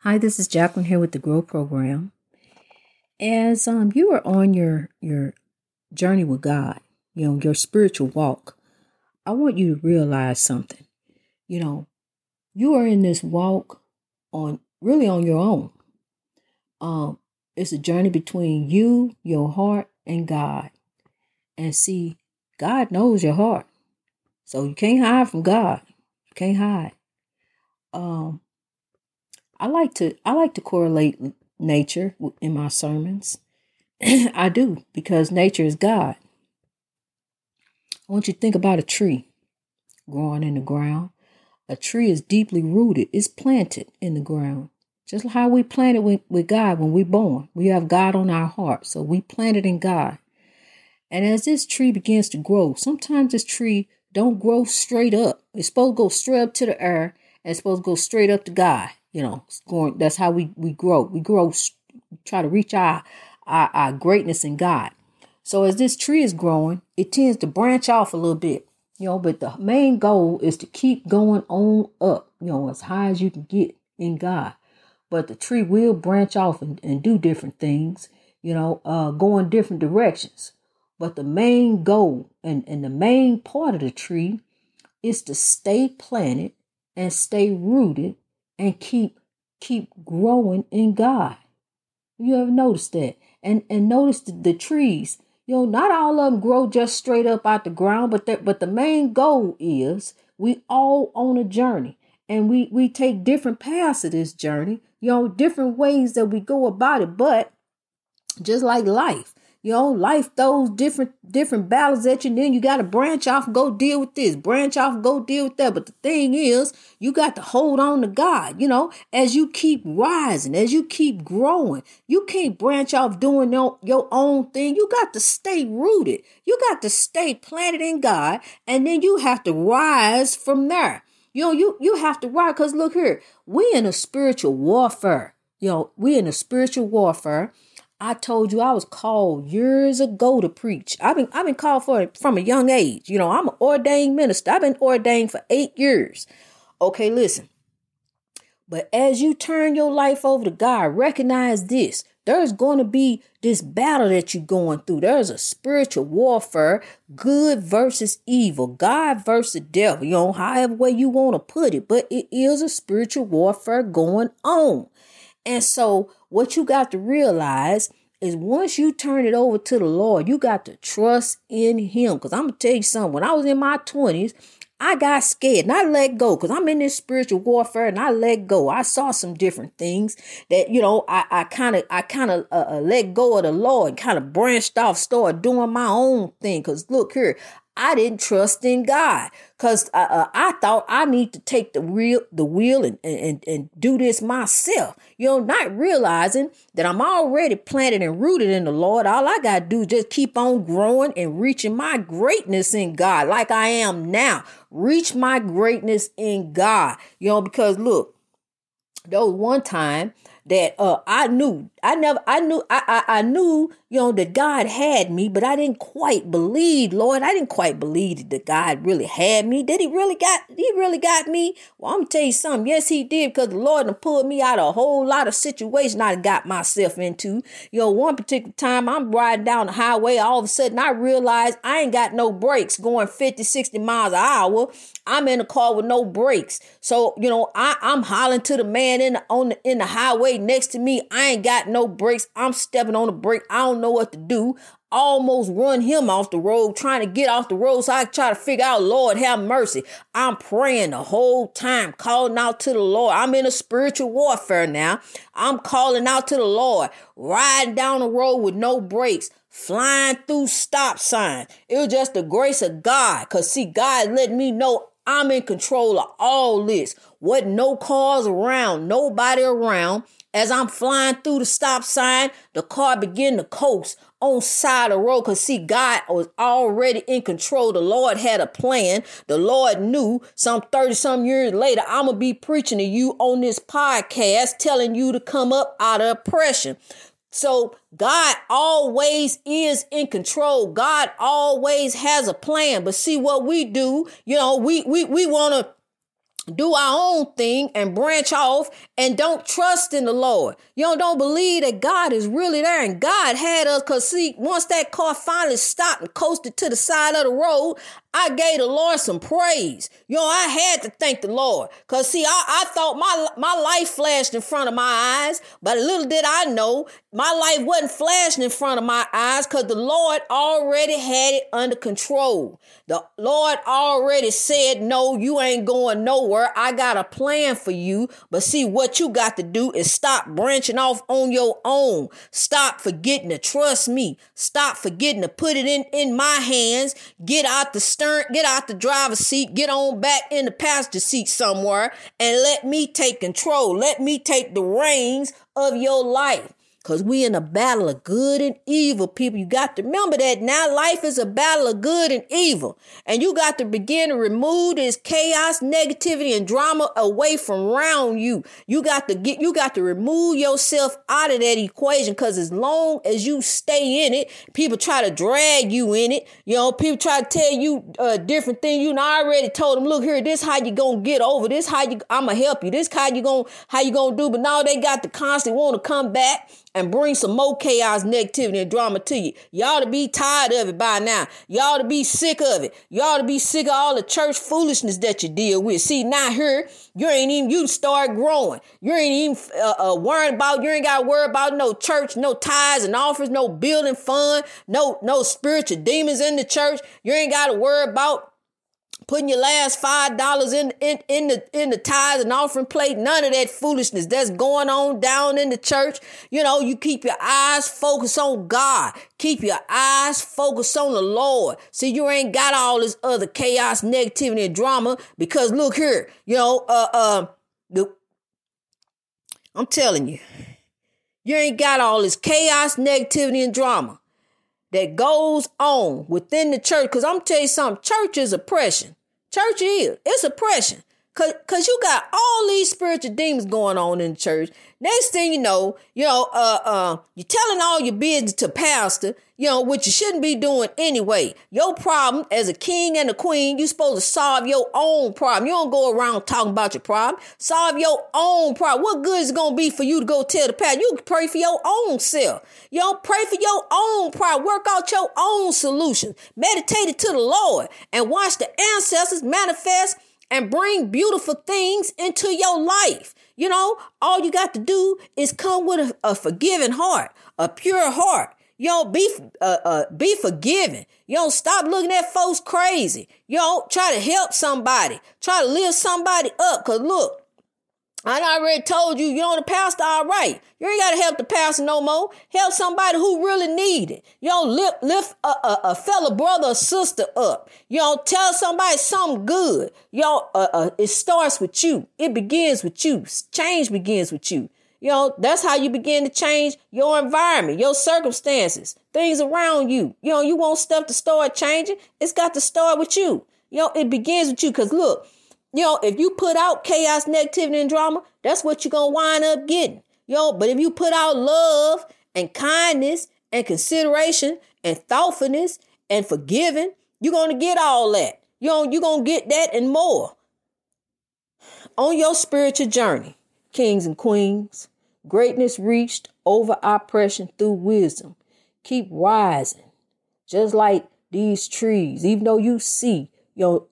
Hi, this is Jacqueline here with the Grow Program. As um, you are on your your journey with God, you know your spiritual walk, I want you to realize something. You know, you are in this walk on really on your own. Um, it's a journey between you, your heart, and God. And see, God knows your heart, so you can't hide from God. You can't hide. Um, I like to I like to correlate nature in my sermons. I do because nature is God. I want you to think about a tree growing in the ground. A tree is deeply rooted, it's planted in the ground. Just how we planted with, with God when we're born. We have God on our heart, so we planted in God. And as this tree begins to grow, sometimes this tree don't grow straight up. It's supposed to go straight up to the air and it's supposed to go straight up to God you know going that's how we we grow. We grow try to reach our, our our greatness in god. So as this tree is growing it tends to branch off a little bit you know but the main goal is to keep going on up you know as high as you can get in god. But the tree will branch off and, and do different things you know uh in different directions. But the main goal and, and the main part of the tree is to stay planted and stay rooted and keep keep growing in God. You ever noticed that? And and notice the, the trees. You know, not all of them grow just straight up out the ground, but that but the main goal is we all on a journey and we we take different paths of this journey, you know, different ways that we go about it, but just like life, you know, life throws different different battles at you, and then you got to branch off, go deal with this, branch off, go deal with that. But the thing is, you got to hold on to God. You know, as you keep rising, as you keep growing, you can't branch off doing your, your own thing. You got to stay rooted. You got to stay planted in God, and then you have to rise from there. You know, you you have to rise because look here, we in a spiritual warfare. You know, we in a spiritual warfare I told you I was called years ago to preach. I've been I've been called for from a young age. You know, I'm an ordained minister. I've been ordained for eight years. Okay, listen. But as you turn your life over to God, recognize this. There's going to be this battle that you're going through. There's a spiritual warfare, good versus evil, God versus devil, you know, however way you want to put it. But it is a spiritual warfare going on. And so, what you got to realize is once you turn it over to the Lord, you got to trust in Him. Because I'm going to tell you something, when I was in my 20s, I got scared and I let go because I'm in this spiritual warfare and I let go. I saw some different things that, you know, I kind of, I kind of uh, uh, let go of the Lord, kind of branched off, started doing my own thing. Because look here, I didn't trust in God because uh, uh, I thought I need to take the real the wheel and, and and do this myself. You know, not realizing that I'm already planted and rooted in the Lord. All I gotta do is just keep on growing and reaching my greatness in God, like I am now. Reach my greatness in God. You know, because look, was one time that uh I knew I never I knew I, I I knew you know that God had me, but I didn't quite believe, Lord. I didn't quite believe that God really had me. Did he really got he really got me? Well, I'm gonna tell you something. Yes, he did, because the Lord pulled me out of a whole lot of situations I got myself into. You know, one particular time I'm riding down the highway, all of a sudden I realized I ain't got no brakes going 50, 60 miles an hour. I'm in a car with no brakes. So, you know, I, I'm hollering to the man in the on the in the highway next to me. I ain't got no brakes. I'm stepping on the brake. I don't know what to do. Almost run him off the road, trying to get off the road. So I try to figure out, Lord, have mercy. I'm praying the whole time, calling out to the Lord. I'm in a spiritual warfare now. I'm calling out to the Lord, riding down the road with no brakes flying through stop signs. It was just the grace of God. Cause see, God let me know I'm in control of all this. What no cars around, nobody around. As I'm flying through the stop sign, the car began to coast on side of the road. Cause see, God was already in control. The Lord had a plan. The Lord knew some 30 some years later, I'm gonna be preaching to you on this podcast, telling you to come up out of oppression. So God always is in control. God always has a plan. But see what we do, you know, we we we want to do our own thing and branch off and don't trust in the Lord. You know, don't believe that God is really there and God had us. Cause see, once that car finally stopped and coasted to the side of the road, I gave the Lord some praise. You know, I had to thank the Lord. Cause see, I, I thought my, my life flashed in front of my eyes, but little did I know my life wasn't flashing in front of my eyes because the Lord already had it under control. The Lord already said, no, you ain't going nowhere. I got a plan for you. But see, what you got to do is stop branching off on your own. Stop forgetting to trust me. Stop forgetting to put it in, in my hands. Get out the stern get out the driver's seat, get on back in the passenger seat somewhere, and let me take control. Let me take the reins of your life. Because we in a battle of good and evil, people. You got to remember that now life is a battle of good and evil. And you got to begin to remove this chaos, negativity, and drama away from around you. You got to get you got to remove yourself out of that equation because as long as you stay in it, people try to drag you in it. You know, people try to tell you uh, different thing. You know, I already told them, look here, this how you gonna get over. This how you I'ma help you. This how you gonna how you gonna do. But now they got to constantly want to come back and bring some more chaos, negativity, and drama to you. Y'all to be tired of it by now. Y'all to be sick of it. Y'all to be sick of all the church foolishness that you deal with. See, now here, you ain't even, you start growing. You ain't even uh, uh, worrying about, you ain't got to worry about no church, no tithes and offers, no building fund, no, no spiritual demons in the church. You ain't got to worry about putting your last five dollars in, in in the in the tithes and offering plate none of that foolishness that's going on down in the church. You know you keep your eyes focused on god. Keep your eyes focused on the lord. See you ain't got all this other chaos negativity and drama because look here you know uh uh the, i'm telling you you ain't got all this chaos negativity and drama that goes on within the church. Because I'm tell you something, church is oppression. Church is. It's oppression. Cause, Cause you got all these spiritual demons going on in the church. Next thing you know, you know, uh, uh, you're telling all your business to pastor, you know, which you shouldn't be doing anyway. Your problem as a king and a queen, you're supposed to solve your own problem. You don't go around talking about your problem. Solve your own problem. What good is it gonna be for you to go tell the pastor? You pray for your own self. You know, pray for your own problem. Work out your own solution. Meditate it to the Lord and watch the ancestors manifest and bring beautiful things into your life. You know, all you got to do is come with a, a forgiving heart, a pure heart. You know, be uh, uh, be forgiving. You don't stop looking at folks crazy. You know, try to help somebody. Try to lift somebody up. Cause look, I already told you, you know, the pastor, all right. You ain't got to help the pastor no more. Help somebody who really need it. You know, lift, lift a, a, a fellow brother or sister up. You know, tell somebody something good. You know, uh, uh, it starts with you. It begins with you. Change begins with you. You know, that's how you begin to change your environment, your circumstances, things around you. You know, you want stuff to start changing. It's got to start with you. You know, it begins with you. Cause look, know, if you put out chaos, negativity, and drama, that's what you're to wind up getting. Yo, but if you put out love and kindness and consideration and thoughtfulness and forgiving, you're to get all that. Know, you're to get that and more. On your spiritual journey, kings and queens, greatness reached over oppression through wisdom. Keep rising, just like these trees, even though you see, you know,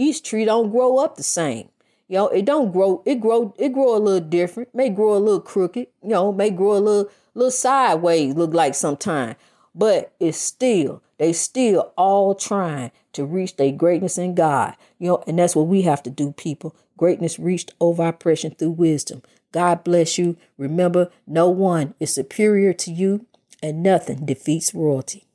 each tree don't grow up the same. You know, it don't grow, it grow, it grow a little different, may grow a little crooked, you know, may grow a little little sideways, look like sometime. But it's still, they still all trying to reach their greatness in God. You know, and that's what we have to do, people. Greatness reached over oppression through wisdom. God bless you. Remember, no one is superior to you, and nothing defeats royalty.